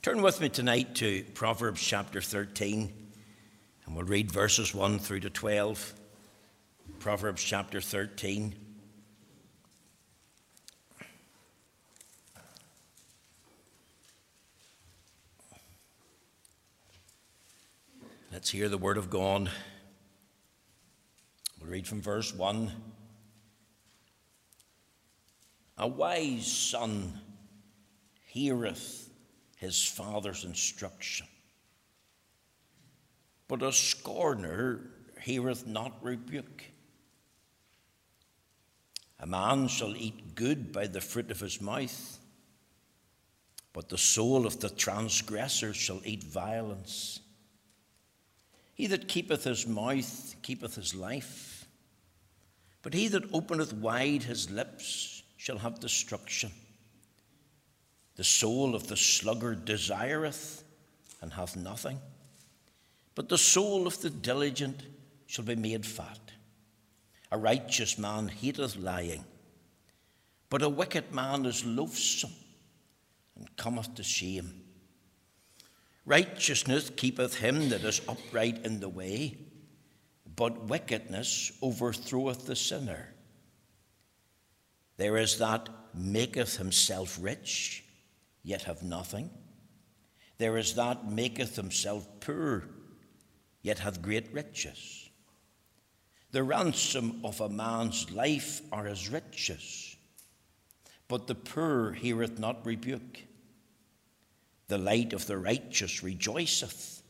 Turn with me tonight to Proverbs chapter 13, and we'll read verses 1 through to 12. Proverbs chapter 13. Let's hear the word of God. We'll read from verse 1. A wise son heareth his father's instruction, but a scorner heareth not rebuke. A man shall eat good by the fruit of his mouth, but the soul of the transgressor shall eat violence. He that keepeth his mouth keepeth his life, but he that openeth wide his lips shall have destruction. The soul of the sluggard desireth and hath nothing, but the soul of the diligent shall be made fat. A righteous man hateth lying, but a wicked man is loathsome and cometh to shame. Righteousness keepeth him that is upright in the way, but wickedness overthroweth the sinner. There is that maketh himself rich, yet have nothing. There is that maketh himself poor, yet hath great riches. The ransom of a man's life are his riches, but the poor heareth not rebuke. The light of the righteous rejoiceth,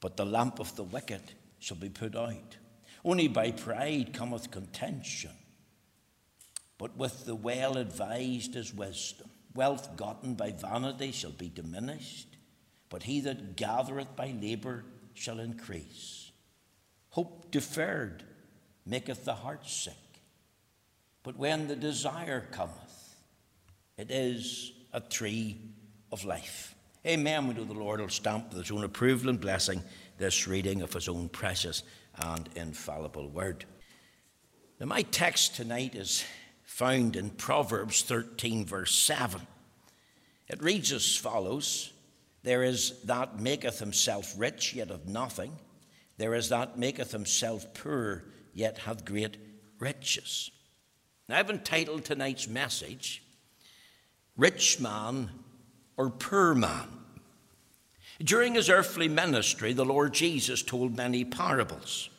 but the lamp of the wicked shall be put out. Only by pride cometh contention, but with the well advised is wisdom. Wealth gotten by vanity shall be diminished, but he that gathereth by labour shall increase. Hope deferred maketh the heart sick, but when the desire cometh, it is a tree of life. Amen. We know the Lord will stamp with his own approval and blessing this reading of his own precious and infallible word. Now, my text tonight is found in Proverbs 13, verse 7. It reads as follows There is that maketh himself rich, yet of nothing. There is that maketh himself poor, yet hath great riches. Now, I've entitled tonight's message, Rich Man or poor man. During his earthly ministry, the Lord Jesus told many parables.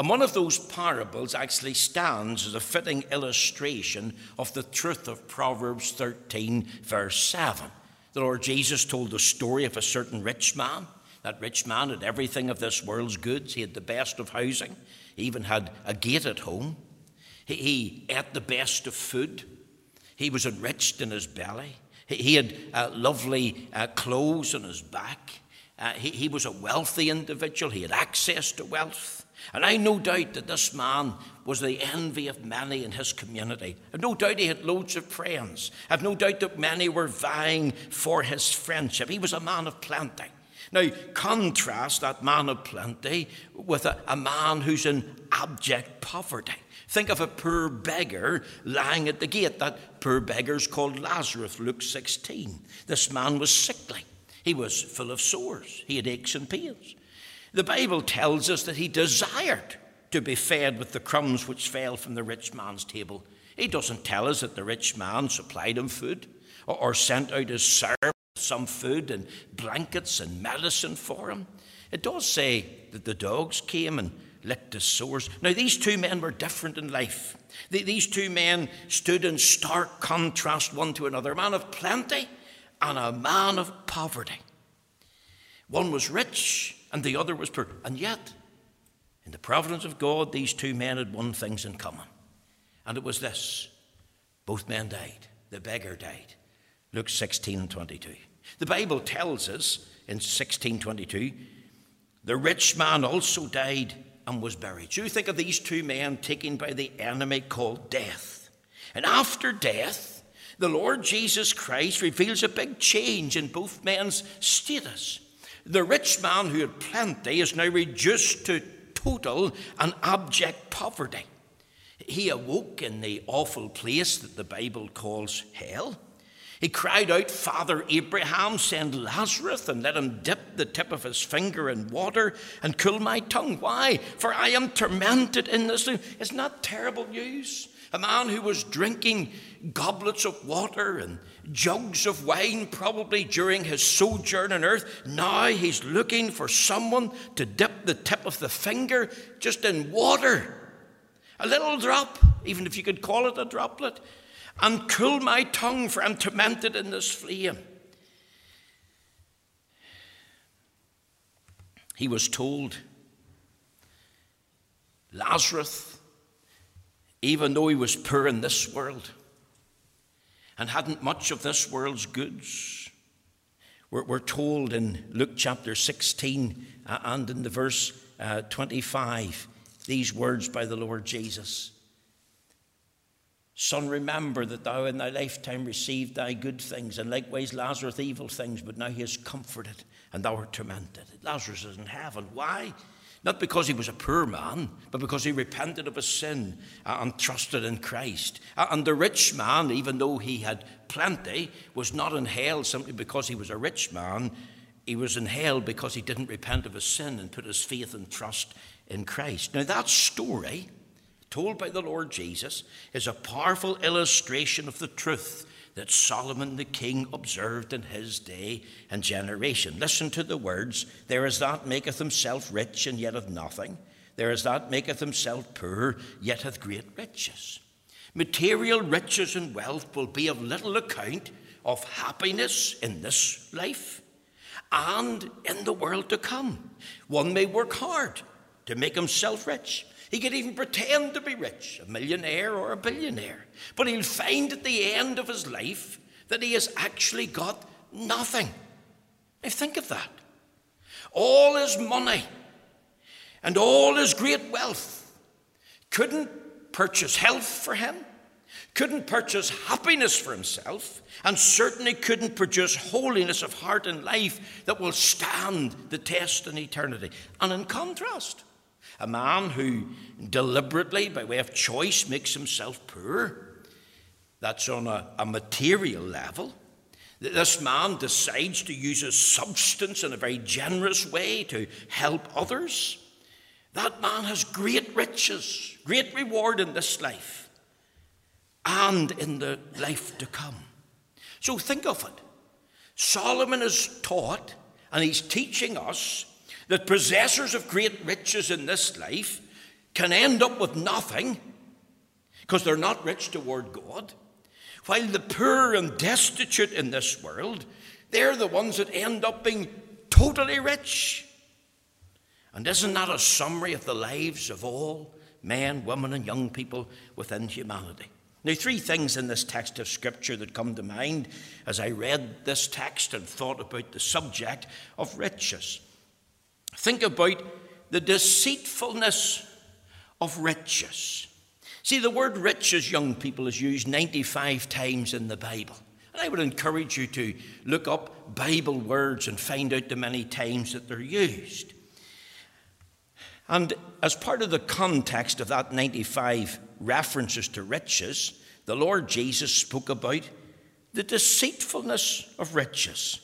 And one of those parables actually stands as a fitting illustration of the truth of Proverbs 13, verse 7. The Lord Jesus told the story of a certain rich man. That rich man had everything of this world's goods. He had the best of housing, he even had a gate at home. He, he ate the best of food. He was enriched in his belly. He had uh, lovely uh, clothes on his back. Uh, he, he was a wealthy individual. He had access to wealth. And I no doubt that this man was the envy of many in his community. I've no doubt he had loads of friends. I've no doubt that many were vying for his friendship. He was a man of plenty. Now, contrast that man of plenty with a, a man who's in abject poverty. Think of a poor beggar lying at the gate. That poor beggar's called Lazarus, Luke 16. This man was sickly. He was full of sores. He had aches and pains. The Bible tells us that he desired to be fed with the crumbs which fell from the rich man's table. He doesn't tell us that the rich man supplied him food or, or sent out his servant some food and blankets and medicine for him. It does say that the dogs came and licked his sores. Now, these two men were different in life. These two men stood in stark contrast one to another a man of plenty and a man of poverty. One was rich and the other was poor. And yet, in the providence of God, these two men had one thing in common. And it was this both men died. The beggar died. Luke 16 and 22. The Bible tells us in 1622 the rich man also died and was buried. You think of these two men taken by the enemy called death. And after death, the Lord Jesus Christ reveals a big change in both men's status. The rich man who had plenty is now reduced to total and abject poverty. He awoke in the awful place that the Bible calls hell. He cried out, Father Abraham, send Lazarus and let him dip the tip of his finger in water and cool my tongue. Why? For I am tormented in this. Isn't that terrible news? A man who was drinking goblets of water and jugs of wine, probably during his sojourn on earth. Now he's looking for someone to dip the tip of the finger just in water. A little drop, even if you could call it a droplet, and cool my tongue, for I'm tormented in this flame. He was told, Lazarus even though he was poor in this world and hadn't much of this world's goods. We're, we're told in Luke chapter 16 uh, and in the verse uh, 25 these words by the Lord Jesus Son, remember that thou in thy lifetime received thy good things, and likewise Lazarus evil things, but now he is comforted, and thou art tormented. Lazarus is in heaven. Why? Not because he was a poor man, but because he repented of his sin and trusted in Christ. And the rich man, even though he had plenty, was not in hell simply because he was a rich man. He was in hell because he didn't repent of his sin and put his faith and trust in Christ. Now, that story, told by the Lord Jesus, is a powerful illustration of the truth that Solomon the king observed in his day and generation. Listen to the words There is that maketh himself rich and yet hath nothing. There is that maketh himself poor, yet hath great riches. Material riches and wealth will be of little account of happiness in this life and in the world to come. One may work hard to make himself rich. He could even pretend to be rich, a millionaire or a billionaire. But he'll find at the end of his life that he has actually got nothing. Now think of that. All his money and all his great wealth couldn't purchase health for him, couldn't purchase happiness for himself, and certainly couldn't produce holiness of heart and life that will stand the test in eternity. And in contrast, a man who deliberately, by way of choice, makes himself poor. That's on a, a material level. This man decides to use his substance in a very generous way to help others. That man has great riches, great reward in this life and in the life to come. So think of it. Solomon is taught and he's teaching us that possessors of great riches in this life can end up with nothing because they're not rich toward God, while the poor and destitute in this world, they're the ones that end up being totally rich. And isn't that a summary of the lives of all men, women, and young people within humanity? Now, three things in this text of Scripture that come to mind as I read this text and thought about the subject of riches. Think about the deceitfulness of riches. See, the word riches, young people, is used 95 times in the Bible. And I would encourage you to look up Bible words and find out the many times that they're used. And as part of the context of that 95 references to riches, the Lord Jesus spoke about the deceitfulness of riches.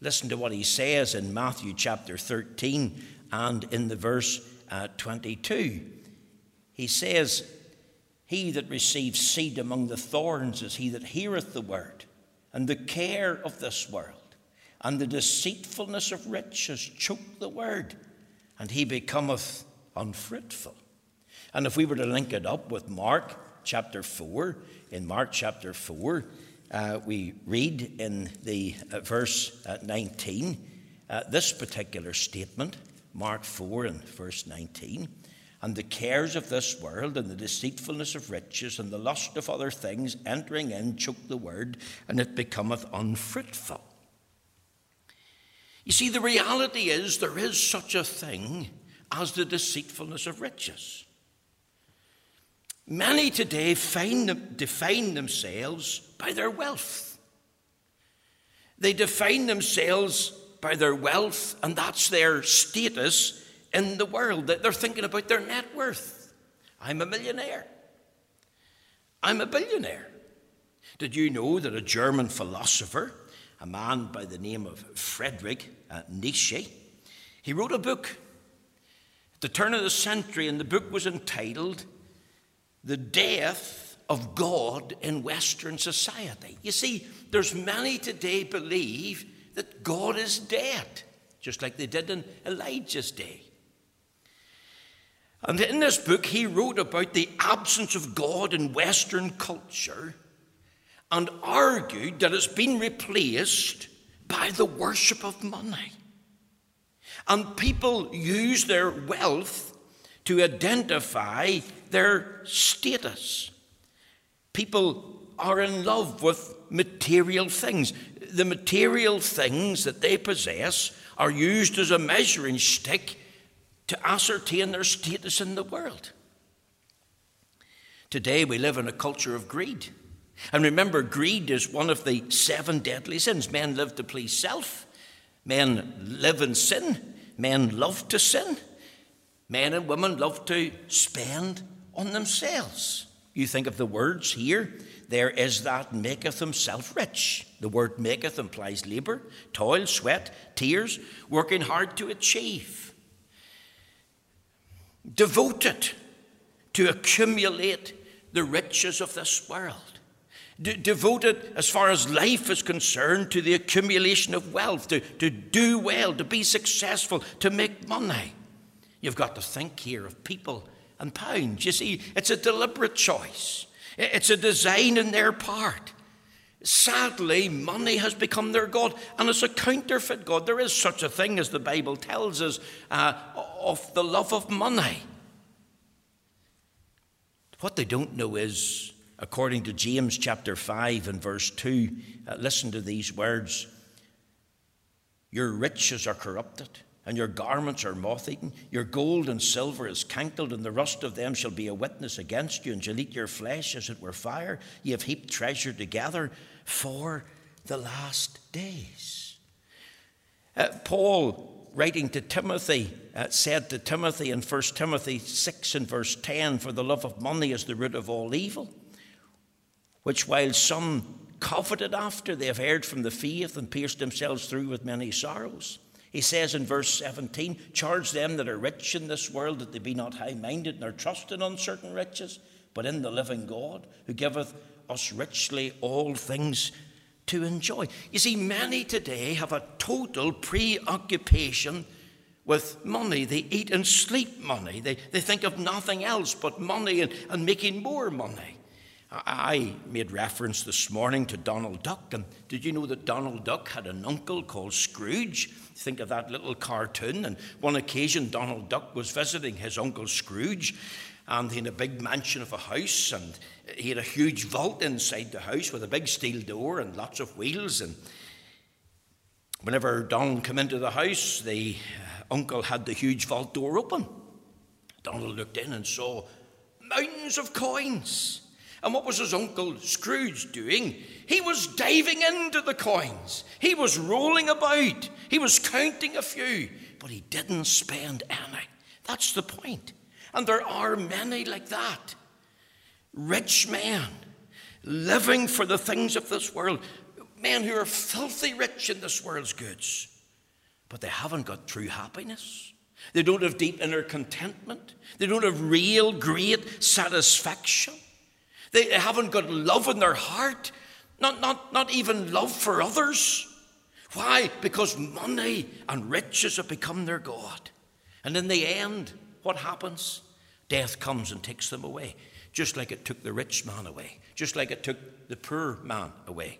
Listen to what he says in Matthew chapter 13 and in the verse uh, 22. He says, He that receives seed among the thorns is he that heareth the word, and the care of this world, and the deceitfulness of riches choke the word, and he becometh unfruitful. And if we were to link it up with Mark chapter 4, in Mark chapter 4, uh, we read in the uh, verse uh, 19 uh, this particular statement, Mark 4 and verse 19. And the cares of this world and the deceitfulness of riches and the lust of other things entering in choke the word, and it becometh unfruitful. You see, the reality is there is such a thing as the deceitfulness of riches. Many today them, define themselves by their wealth. They define themselves by their wealth, and that's their status in the world. They're thinking about their net worth. I'm a millionaire. I'm a billionaire. Did you know that a German philosopher, a man by the name of Friedrich uh, Nietzsche, he wrote a book at the turn of the century, and the book was entitled The Death of God in Western Society. You see, there's many today believe that God is dead, just like they did in Elijah's day. And in this book, he wrote about the absence of God in Western culture and argued that it's been replaced by the worship of money. And people use their wealth to identify their status. People are in love with material things. The material things that they possess are used as a measuring stick to ascertain their status in the world. Today, we live in a culture of greed. And remember, greed is one of the seven deadly sins. Men live to please self, men live in sin, men love to sin, men and women love to spend on themselves. You think of the words here there is that maketh himself rich. The word maketh implies labour, toil, sweat, tears, working hard to achieve devoted to accumulate the riches of this world. De- devoted, as far as life is concerned, to the accumulation of wealth, to, to do well, to be successful, to make money. You've got to think here of people and pounds. You see, it's a deliberate choice, it's a design in their part. Sadly, money has become their God, and it's a counterfeit God. There is such a thing as the Bible tells us uh, of the love of money. What they don't know is, according to James chapter 5 and verse 2, uh, listen to these words Your riches are corrupted and your garments are moth eaten. Your gold and silver is cankled, and the rust of them shall be a witness against you, and shall eat your flesh as it were fire. Ye have heaped treasure together for the last days. Uh, Paul, writing to Timothy, uh, said to Timothy in 1 Timothy 6 and verse 10 For the love of money is the root of all evil, which while some coveted after, they have erred from the faith and pierced themselves through with many sorrows. He says in verse 17, Charge them that are rich in this world that they be not high minded nor trust in uncertain riches, but in the living God, who giveth us richly all things to enjoy. You see, many today have a total preoccupation with money. They eat and sleep money. They, they think of nothing else but money and, and making more money. I made reference this morning to Donald Duck, and did you know that Donald Duck had an uncle called Scrooge? Think of that little cartoon. And one occasion, Donald Duck was visiting his uncle Scrooge, and had a big mansion of a house, and he had a huge vault inside the house with a big steel door and lots of wheels. And whenever Donald came into the house, the uncle had the huge vault door open. Donald looked in and saw mountains of coins. And what was his uncle Scrooge doing? He was diving into the coins. He was rolling about. He was counting a few, but he didn't spend any. That's the point. And there are many like that. Rich men living for the things of this world, men who are filthy rich in this world's goods, but they haven't got true happiness. They don't have deep inner contentment. They don't have real great satisfaction. They haven't got love in their heart, not, not, not even love for others. Why? Because money and riches have become their God. And in the end, what happens? Death comes and takes them away, just like it took the rich man away, just like it took the poor man away.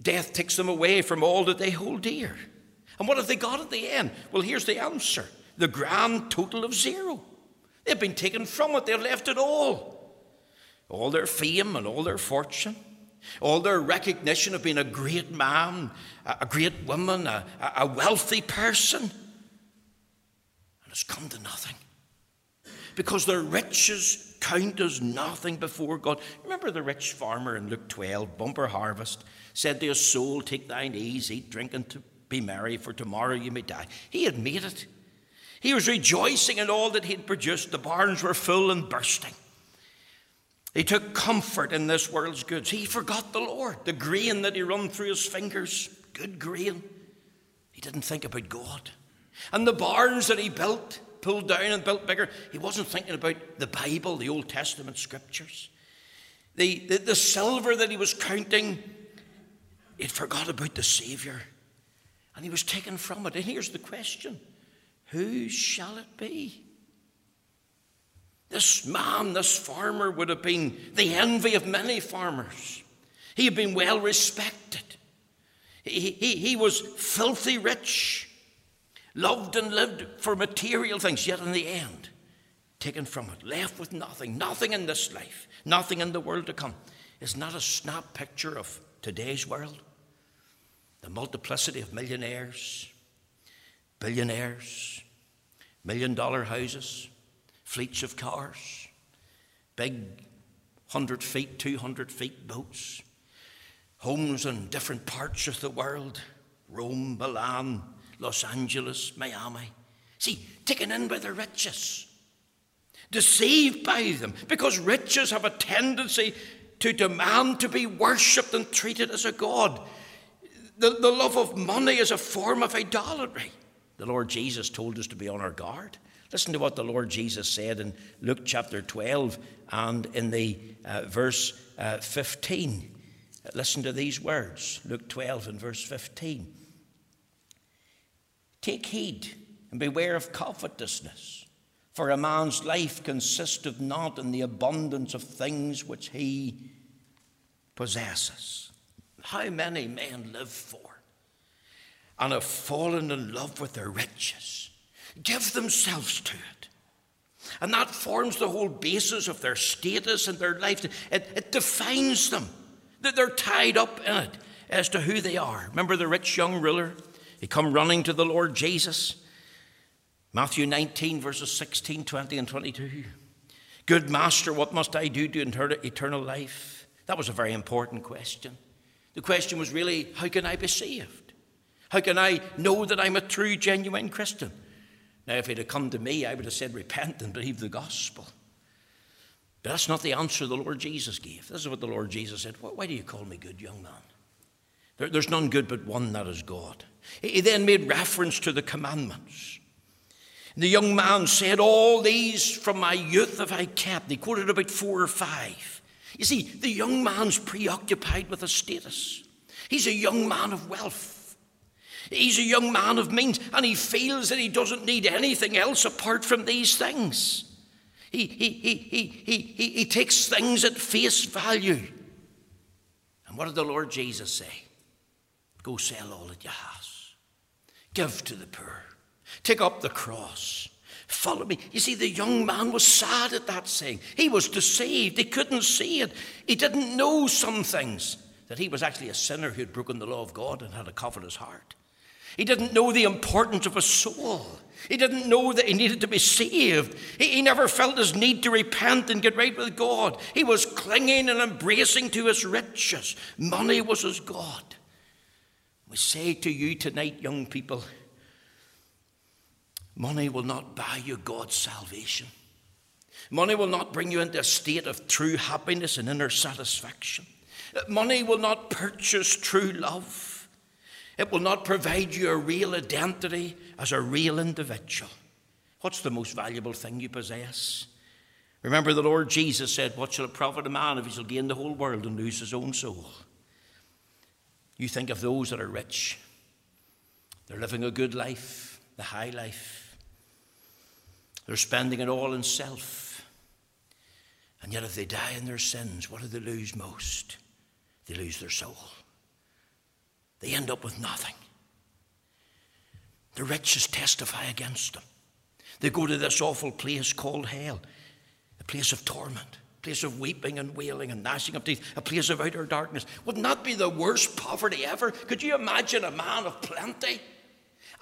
Death takes them away from all that they hold dear. And what have they got at the end? Well, here's the answer the grand total of zero. They've been taken from it, they've left it all all their fame and all their fortune, all their recognition of being a great man, a great woman, a, a wealthy person. And it's come to nothing. Because their riches count as nothing before God. Remember the rich farmer in Luke 12, bumper harvest, said to his soul, Take thine ease, eat, drink, and to be merry, for tomorrow you may die. He had made it. He was rejoicing in all that he had produced. The barns were full and bursting. He took comfort in this world's goods. He forgot the Lord. The grain that he run through his fingers, good grain. He didn't think about God. And the barns that he built, pulled down and built bigger, he wasn't thinking about the Bible, the Old Testament scriptures. The, the, the silver that he was counting, he'd forgot about the Savior. And he was taken from it. And here's the question Who shall it be? This man, this farmer, would have been the envy of many farmers. He had been well respected. He, he, he was filthy rich, loved and lived for material things, yet in the end, taken from it, left with nothing, nothing in this life, nothing in the world to come. Is not a snap picture of today's world? The multiplicity of millionaires, billionaires, million dollar houses, fleets of cars, big 100 feet, 200 feet boats, homes in different parts of the world Rome, Milan, Los Angeles, Miami. See, taken in by the riches, deceived by them, because riches have a tendency to demand to be worshipped and treated as a god. The, the love of money is a form of idolatry. The Lord Jesus told us to be on our guard. Listen to what the Lord Jesus said in Luke chapter 12 and in the uh, verse uh, 15. Listen to these words Luke 12 and verse 15. Take heed and beware of covetousness, for a man's life consisteth not in the abundance of things which he possesses. How many men live for and have fallen in love with their riches? Give themselves to it. And that forms the whole basis of their status and their life. It, it defines them, that they're tied up in it as to who they are. Remember the rich young ruler? He come running to the Lord Jesus. Matthew 19, verses 16, 20, and 22. Good master, what must I do to inherit eternal life? That was a very important question. The question was really, how can I be saved? How can I know that I'm a true, genuine Christian? Now, if he'd have come to me, I would have said, Repent and believe the gospel. But that's not the answer the Lord Jesus gave. This is what the Lord Jesus said Why do you call me good, young man? There, there's none good but one, that is God. He then made reference to the commandments. And the young man said, All these from my youth have I kept. He quoted about four or five. You see, the young man's preoccupied with his status. He's a young man of wealth. He's a young man of means, and he feels that he doesn't need anything else apart from these things. He, he, he, he, he, he, he takes things at face value. And what did the Lord Jesus say? Go sell all that you have, give to the poor, take up the cross. Follow me. You see, the young man was sad at that saying. He was deceived. He couldn't see it. He didn't know some things that he was actually a sinner who had broken the law of God and had a covetous heart. He didn't know the importance of a soul. He didn't know that he needed to be saved. He, he, never felt his need to repent and get right with God. He was clinging and embracing to his riches. Money was his God. We say to you tonight, young people, money will not buy you God's salvation. Money will not bring you into a state of true happiness and inner satisfaction. Money will not purchase true love. It will not provide you a real identity as a real individual. What's the most valuable thing you possess? Remember, the Lord Jesus said, What shall it profit a man if he shall gain the whole world and lose his own soul? You think of those that are rich, they're living a good life, the high life, they're spending it all in self. And yet, if they die in their sins, what do they lose most? They lose their soul they end up with nothing. The riches testify against them. They go to this awful place called hell, a place of torment, a place of weeping and wailing and gnashing of teeth, a place of outer darkness. Wouldn't that be the worst poverty ever? Could you imagine a man of plenty?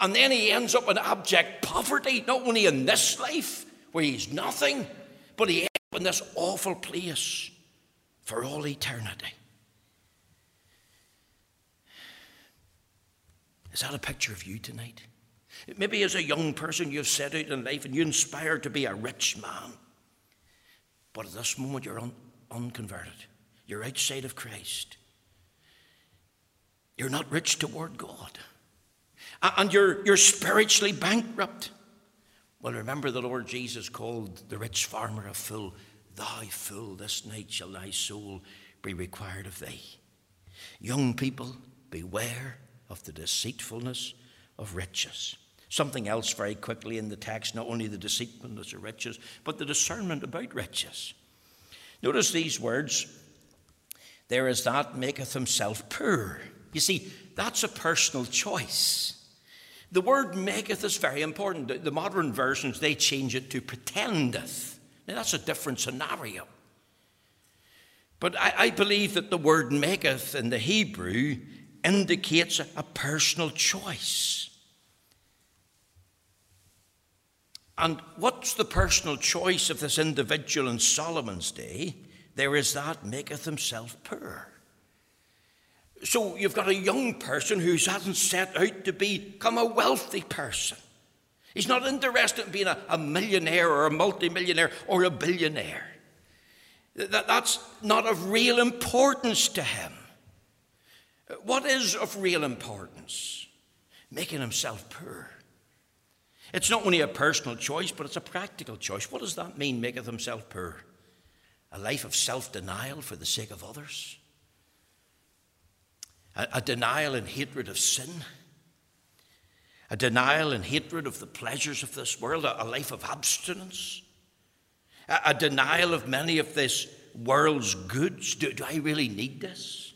And then he ends up in abject poverty, not only in this life where he's nothing, but he ends up in this awful place for all eternity. Is that a picture of you tonight? Maybe as a young person you've set out in life and you inspired to be a rich man. But at this moment you're un- unconverted. You're outside of Christ. You're not rich toward God. And you're, you're spiritually bankrupt. Well, remember the Lord Jesus called the rich farmer a fool. Thou fool, this night shall thy soul be required of thee. Young people, beware of the deceitfulness of riches. Something else very quickly in the text, not only the deceitfulness of riches, but the discernment about riches. Notice these words there is that maketh himself poor. You see, that's a personal choice. The word maketh is very important. The modern versions, they change it to pretendeth. Now, that's a different scenario. But I, I believe that the word maketh in the Hebrew indicates a, personal choice. And what's the personal choice of this individual in Solomon's day? There is that maketh himself poor. So you've got a young person who hasn't set out to become a wealthy person. He's not interested in being a, a millionaire or a multimillionaire or a billionaire. That, that's not of real importance to him. What is of real importance? Making himself poor. It's not only a personal choice, but it's a practical choice. What does that mean, maketh himself poor? A life of self denial for the sake of others? a, a denial and hatred of sin, a denial and hatred of the pleasures of this world, a, a life of abstinence, a, a, denial of many of this world's goods. Do, do I really need this?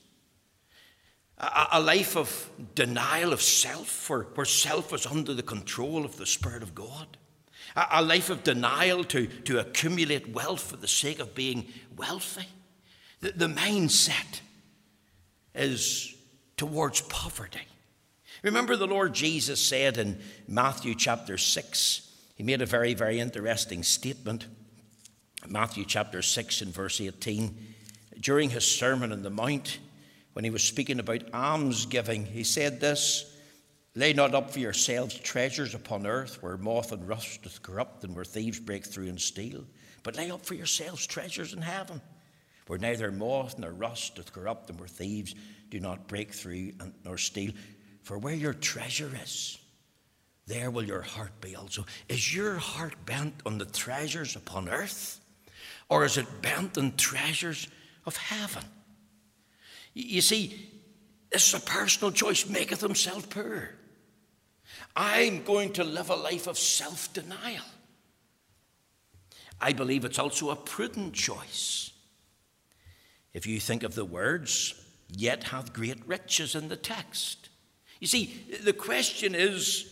A, life of denial of self, where, where self is under the control of the Spirit of God. A, life of denial to, to accumulate wealth for the sake of being wealthy. The, the mindset is towards poverty. Remember, the Lord Jesus said in Matthew chapter 6, he made a very, very interesting statement. Matthew chapter 6 and verse 18. During his Sermon on the Mount, when he was speaking about almsgiving, he said this Lay not up for yourselves treasures upon earth where moth and rust doth corrupt and where thieves break through and steal, but lay up for yourselves treasures in heaven where neither moth nor rust doth corrupt and where thieves do not break through and, nor steal. For where your treasure is, there will your heart be also. Is your heart bent on the treasures upon earth? Or is it bent on treasures of heaven? You see, this is a personal choice, maketh himself poor. I'm going to live a life of self denial. I believe it's also a prudent choice. If you think of the words, yet hath great riches in the text. You see, the question is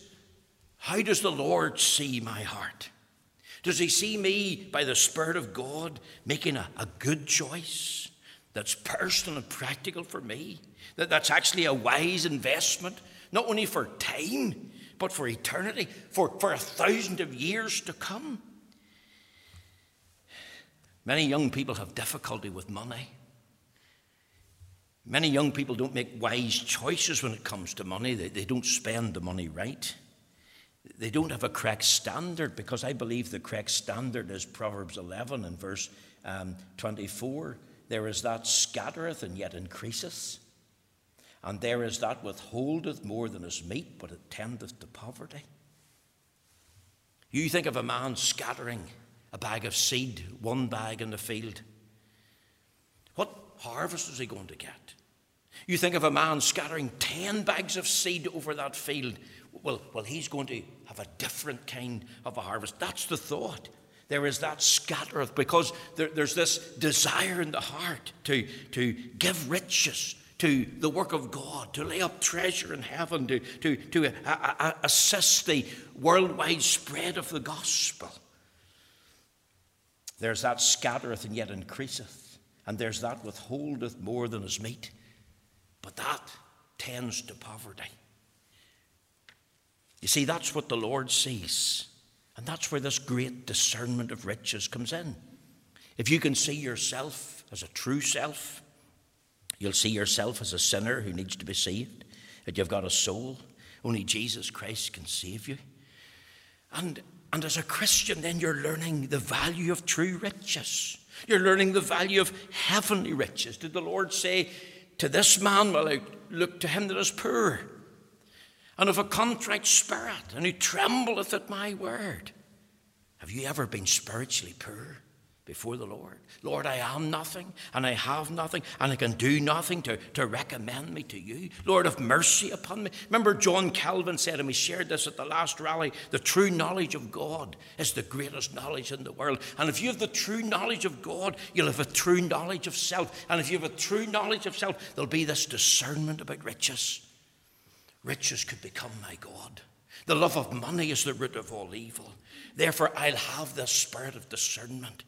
how does the Lord see my heart? Does he see me by the Spirit of God making a, a good choice that's personal and practical for me? That, that's actually a wise investment, not only for time, but for eternity, for, for a thousand of years to come? Many young people have difficulty with money. Many young people don't make wise choices when it comes to money. They, they don't spend the money right. They don't have a correct standard because I believe the correct standard is Proverbs 11 and verse um, 24. There is that scattereth and yet increaseth, and there is that withholdeth more than is meet, but it tendeth to poverty. You think of a man scattering a bag of seed, one bag in the field. What harvest is he going to get? You think of a man scattering 10 bags of seed over that field. Well, well, he's going to have a different kind of a harvest. That's the thought. There is that scattereth because there, there's this desire in the heart to, to give riches to the work of God, to lay up treasure in heaven, to, to, to a, a, assist the worldwide spread of the gospel. There's that scattereth and yet increaseth and there's that withholdeth more than is meet. But that tends to poverty. You see, that's what the Lord sees. And that's where this great discernment of riches comes in. If you can see yourself as a true self, you'll see yourself as a sinner who needs to be saved, that you've got a soul. Only Jesus Christ can save you. And, and as a Christian, then you're learning the value of true riches. You're learning the value of heavenly riches. Did the Lord say to this man, Well, I look to him that is poor, and of a contrite spirit, and who trembleth at my word? Have you ever been spiritually poor? before the Lord. Lord, I am nothing and I have nothing and I can do nothing to, to recommend me to you. Lord, have mercy upon me. Remember, John Calvin said, and we shared this at the last rally the true knowledge of God is the greatest knowledge in the world. And if you have the true knowledge of God, you'll have a true knowledge of self. And if you have a true knowledge of self, there'll be this discernment about riches. Riches could become my God. The love of money is the root of all evil. Therefore, I'll have the spirit of discernment.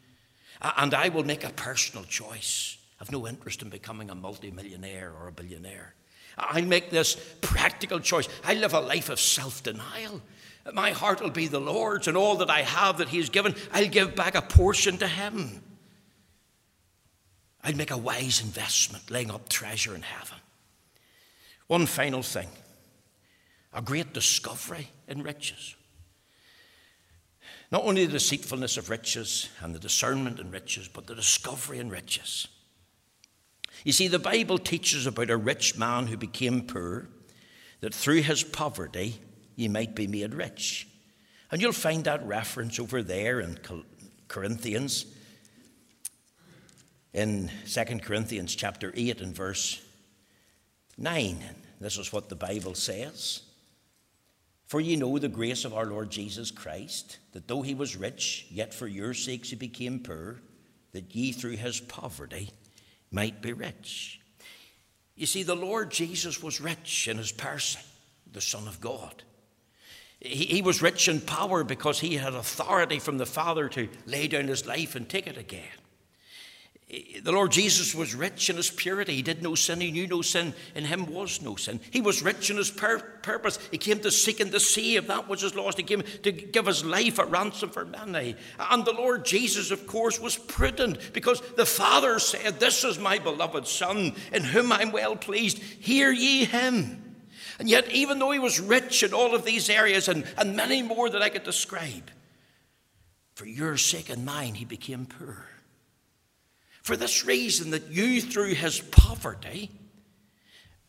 And I will make a personal choice. I've no interest in becoming a multimillionaire or a billionaire. I'll make this practical choice. I live a life of self denial. My heart will be the Lord's, and all that I have that He has given, I'll give back a portion to Him. I'll make a wise investment, laying up treasure in heaven. One final thing a great discovery in riches. Not only the deceitfulness of riches and the discernment in riches, but the discovery in riches. You see, the Bible teaches about a rich man who became poor, that through his poverty he might be made rich. And you'll find that reference over there in Corinthians, in 2 Corinthians chapter 8 and verse 9. This is what the Bible says. For ye know the grace of our Lord Jesus Christ, that though he was rich, yet for your sakes he became poor, that ye through his poverty might be rich. You see, the Lord Jesus was rich in his person, the Son of God. He, he was rich in power because he had authority from the Father to lay down his life and take it again. The Lord Jesus was rich in his purity. He did no sin. He knew no sin. In him was no sin. He was rich in his pur- purpose. He came to seek and to save that which is lost. He came to give his life a ransom for many. And the Lord Jesus, of course, was prudent because the Father said, This is my beloved Son, in whom I'm well pleased. Hear ye him. And yet, even though he was rich in all of these areas and, and many more that I could describe, for your sake and mine, he became poor for this reason that you, through his poverty,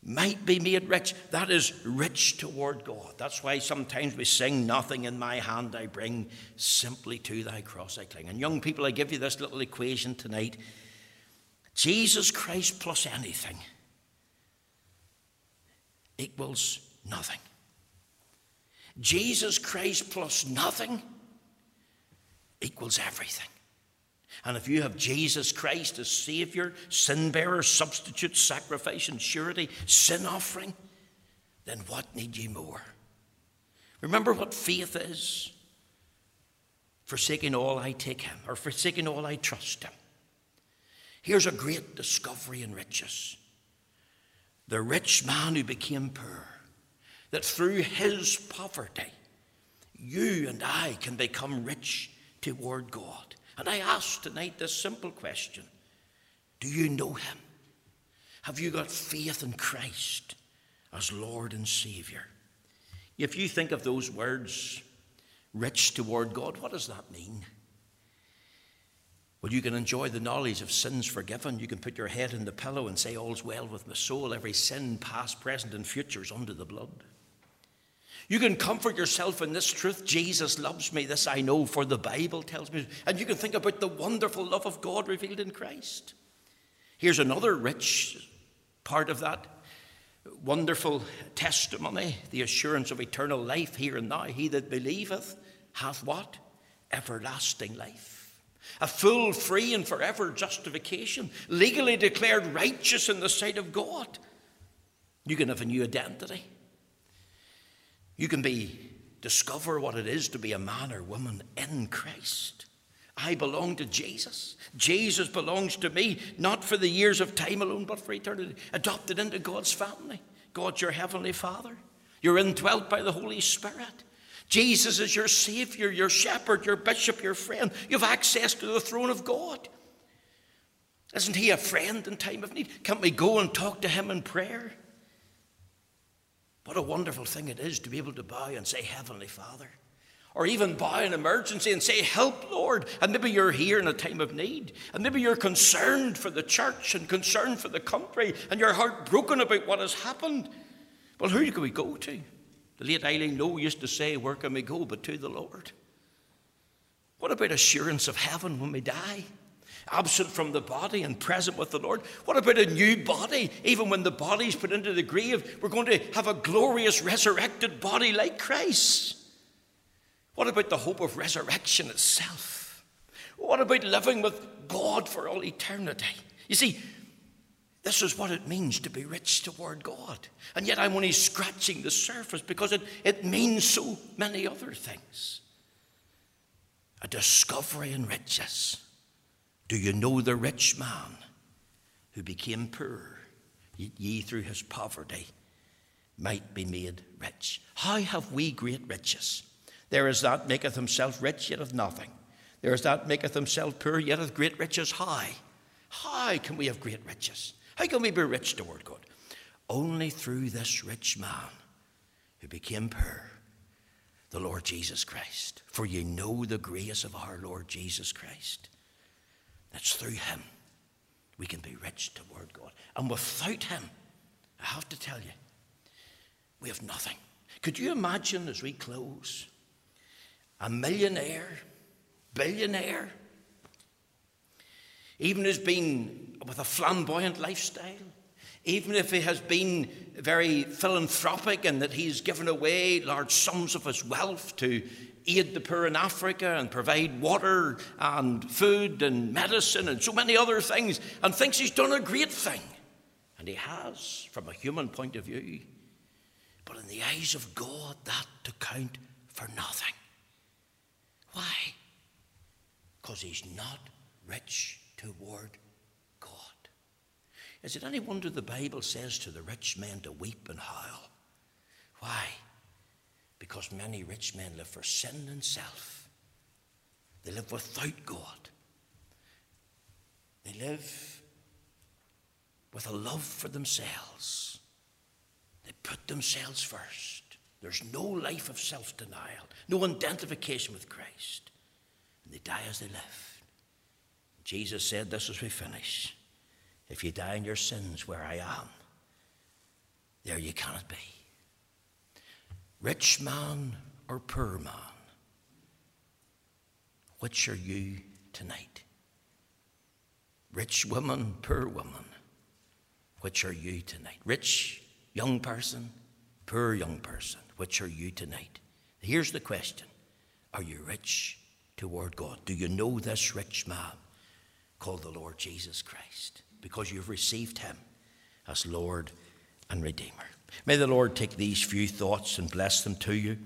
might be made rich. That is rich toward God. That's why sometimes we sing, Nothing in my hand I bring, simply to thy cross I cling. And young people, I give you this little equation tonight Jesus Christ plus anything equals nothing. Jesus Christ plus nothing equals everything. And if you have Jesus Christ as Savior, sin bearer, substitute, sacrifice, and surety, sin offering, then what need ye more? Remember what faith is. Forsaking all, I take him, or forsaking all, I trust him. Here's a great discovery in riches. The rich man who became poor, that through his poverty, you and I can become rich toward God. And I ask tonight this simple question Do you know him? Have you got faith in Christ as Lord and Savior? If you think of those words, rich toward God, what does that mean? Well, you can enjoy the knowledge of sins forgiven. You can put your head in the pillow and say, All's well with my soul. Every sin, past, present, and future, is under the blood. You can comfort yourself in this truth Jesus loves me, this I know, for the Bible tells me. And you can think about the wonderful love of God revealed in Christ. Here's another rich part of that wonderful testimony the assurance of eternal life here and now. He that believeth hath what? Everlasting life. A full, free, and forever justification, legally declared righteous in the sight of God. You can have a new identity. You can be discover what it is to be a man or woman in Christ. I belong to Jesus. Jesus belongs to me, not for the years of time alone, but for eternity. Adopted into God's family. God's your heavenly Father. You're indwelt by the Holy Spirit. Jesus is your Savior, your shepherd, your bishop, your friend. You have access to the throne of God. Isn't He a friend in time of need? Can't we go and talk to Him in prayer? What a wonderful thing it is to be able to bow and say, Heavenly Father. or even bow in emergency and say, Help, Lord. And maybe you're here in a time of need. And maybe you're concerned for the church and concerned for the country and you're heartbroken about what has happened. Well, who can we go to? The late Eileen Lowe used to say, Where can we go but to the Lord? What about assurance of heaven when we die? Absent from the body and present with the Lord. What about a new body? Even when the body's put into the grave, we're going to have a glorious resurrected body like Christ. What about the hope of resurrection itself? What about living with God for all eternity? You see, this is what it means to be rich toward God. And yet I'm only scratching the surface because it, it means so many other things. A discovery in riches. Do you know the rich man who became poor, ye through his poverty might be made rich? How have we great riches? There is that maketh himself rich, yet hath nothing. There is that maketh himself poor, yet hath great riches. How? How can we have great riches? How can we be rich toward God? Only through this rich man who became poor, the Lord Jesus Christ. For you know the grace of our Lord Jesus Christ. That's through him we can be rich toward God. And without him, I have to tell you, we have nothing. Could you imagine as we close? a millionaire, billionaire, even has been with a flamboyant lifestyle, even if he has been very philanthropic and that he's given away large sums of his wealth to aid the poor in Africa and provide water and food and medicine and so many other things, and thinks he's done a great thing. And he has, from a human point of view. But in the eyes of God, that to count for nothing. Why? Because he's not rich toward. Is it any wonder the Bible says to the rich men to weep and howl? Why? Because many rich men live for sin and self. They live without God. They live with a love for themselves. They put themselves first. There's no life of self denial, no identification with Christ. And they die as they live. Jesus said this as we finish if you die in your sins where I am, there you cannot be. Rich man or poor man, which are you tonight? Rich woman, poor woman, which are you tonight? Rich young person, poor young person. Which are you tonight? Here's the question Are you rich toward God? Do you know this rich man called the Lord Jesus Christ? Because you've received him as Lord and Redeemer. May the Lord take these few thoughts and bless them to you.